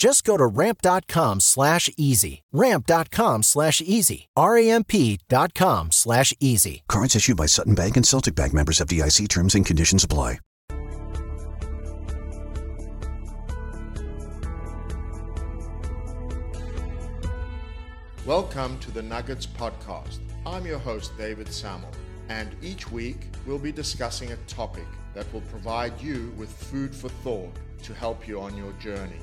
Just go to ramp.com slash easy. Ramp.com slash easy. R-A-M-P dot com slash easy. Cards issued by Sutton Bank and Celtic Bank members FDIC terms and conditions apply. Welcome to the Nuggets Podcast. I'm your host, David Sammel, and each week we'll be discussing a topic that will provide you with food for thought to help you on your journey.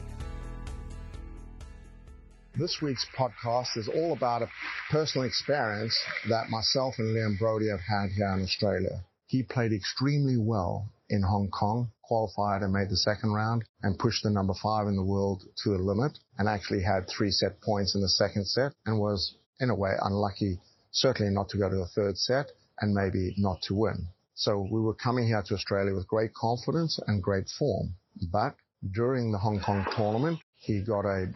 This week's podcast is all about a personal experience that myself and Liam Broady have had here in Australia. He played extremely well in Hong Kong, qualified and made the second round, and pushed the number five in the world to the limit, and actually had three set points in the second set, and was, in a way, unlucky, certainly not to go to the third set, and maybe not to win. So we were coming here to Australia with great confidence and great form. But during the Hong Kong tournament, he got a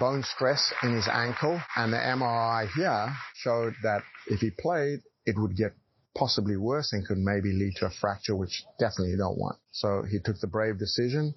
bone stress in his ankle and the MRI here showed that if he played, it would get possibly worse and could maybe lead to a fracture, which definitely you don't want. So he took the brave decision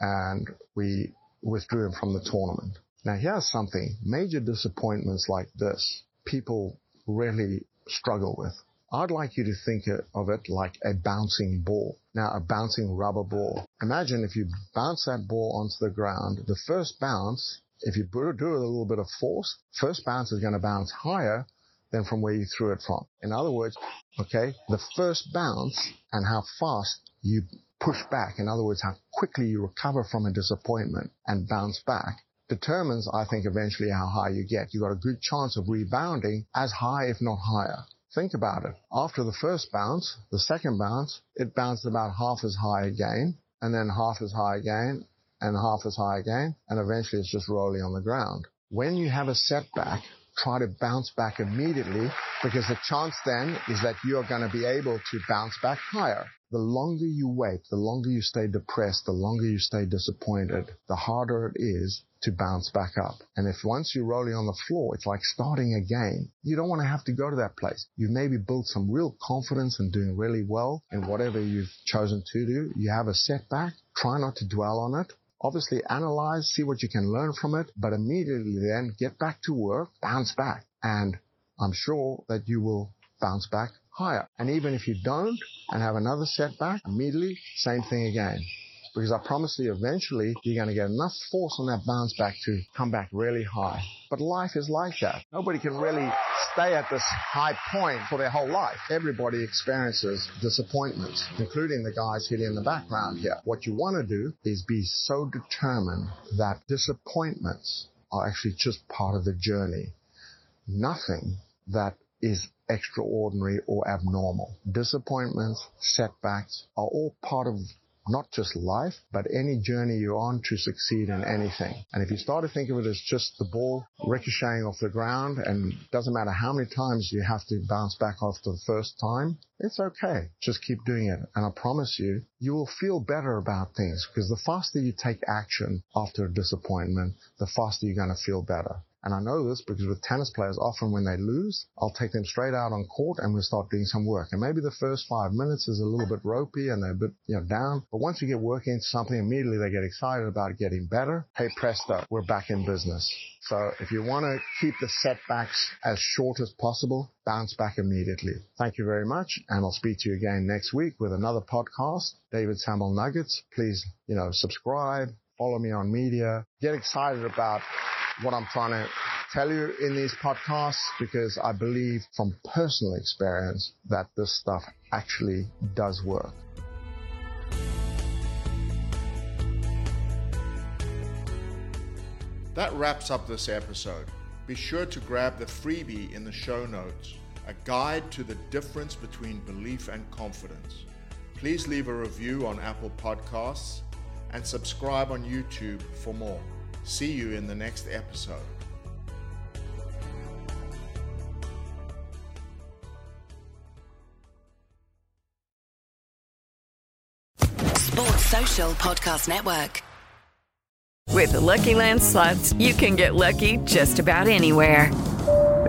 and we withdrew him from the tournament. Now here's something, major disappointments like this, people really struggle with. I'd like you to think of it like a bouncing ball. Now, a bouncing rubber ball. Imagine if you bounce that ball onto the ground, the first bounce, if you do it with a little bit of force, first bounce is going to bounce higher than from where you threw it from. In other words, okay, the first bounce and how fast you push back, in other words, how quickly you recover from a disappointment and bounce back, determines, I think, eventually how high you get. You've got a good chance of rebounding as high, if not higher. Think about it. After the first bounce, the second bounce, it bounced about half as high again, and then half as high again, and half as high again, and eventually it's just rolling on the ground. When you have a setback, try to bounce back immediately because the chance then is that you're going to be able to bounce back higher. The longer you wait, the longer you stay depressed, the longer you stay disappointed, the harder it is to bounce back up. And if once you're rolling on the floor, it's like starting again. You don't want to have to go to that place. You've maybe built some real confidence and doing really well in whatever you've chosen to do. You have a setback. Try not to dwell on it. Obviously analyze, see what you can learn from it, but immediately then get back to work, bounce back. And I'm sure that you will bounce back higher. And even if you don't and have another setback, immediately, same thing again. Because I promise you eventually you're going to get enough force on that bounce back to come back really high. But life is like that. Nobody can really stay at this high point for their whole life. Everybody experiences disappointments, including the guys hitting in the background here. What you want to do is be so determined that disappointments are actually just part of the journey. Nothing that is extraordinary or abnormal. Disappointments, setbacks are all part of not just life, but any journey you're on to succeed in anything. And if you start to think of it as just the ball ricocheting off the ground and doesn't matter how many times you have to bounce back after the first time, it's okay. Just keep doing it. And I promise you, you will feel better about things because the faster you take action after a disappointment, the faster you're going to feel better. And I know this because with tennis players, often when they lose, I'll take them straight out on court and we'll start doing some work. And maybe the first five minutes is a little bit ropey and they're a bit, you know, down. But once you get working into something, immediately they get excited about getting better. Hey, presto, we're back in business. So if you want to keep the setbacks as short as possible, bounce back immediately. Thank you very much. And I'll speak to you again next week with another podcast, David Sammel Nuggets. Please, you know, subscribe, follow me on media, get excited about what I'm trying to tell you in these podcasts because I believe from personal experience that this stuff actually does work. That wraps up this episode. Be sure to grab the freebie in the show notes a guide to the difference between belief and confidence. Please leave a review on Apple Podcasts and subscribe on YouTube for more. See you in the next episode. Sports Social Podcast Network. With the Lucky Land slots, you can get lucky just about anywhere.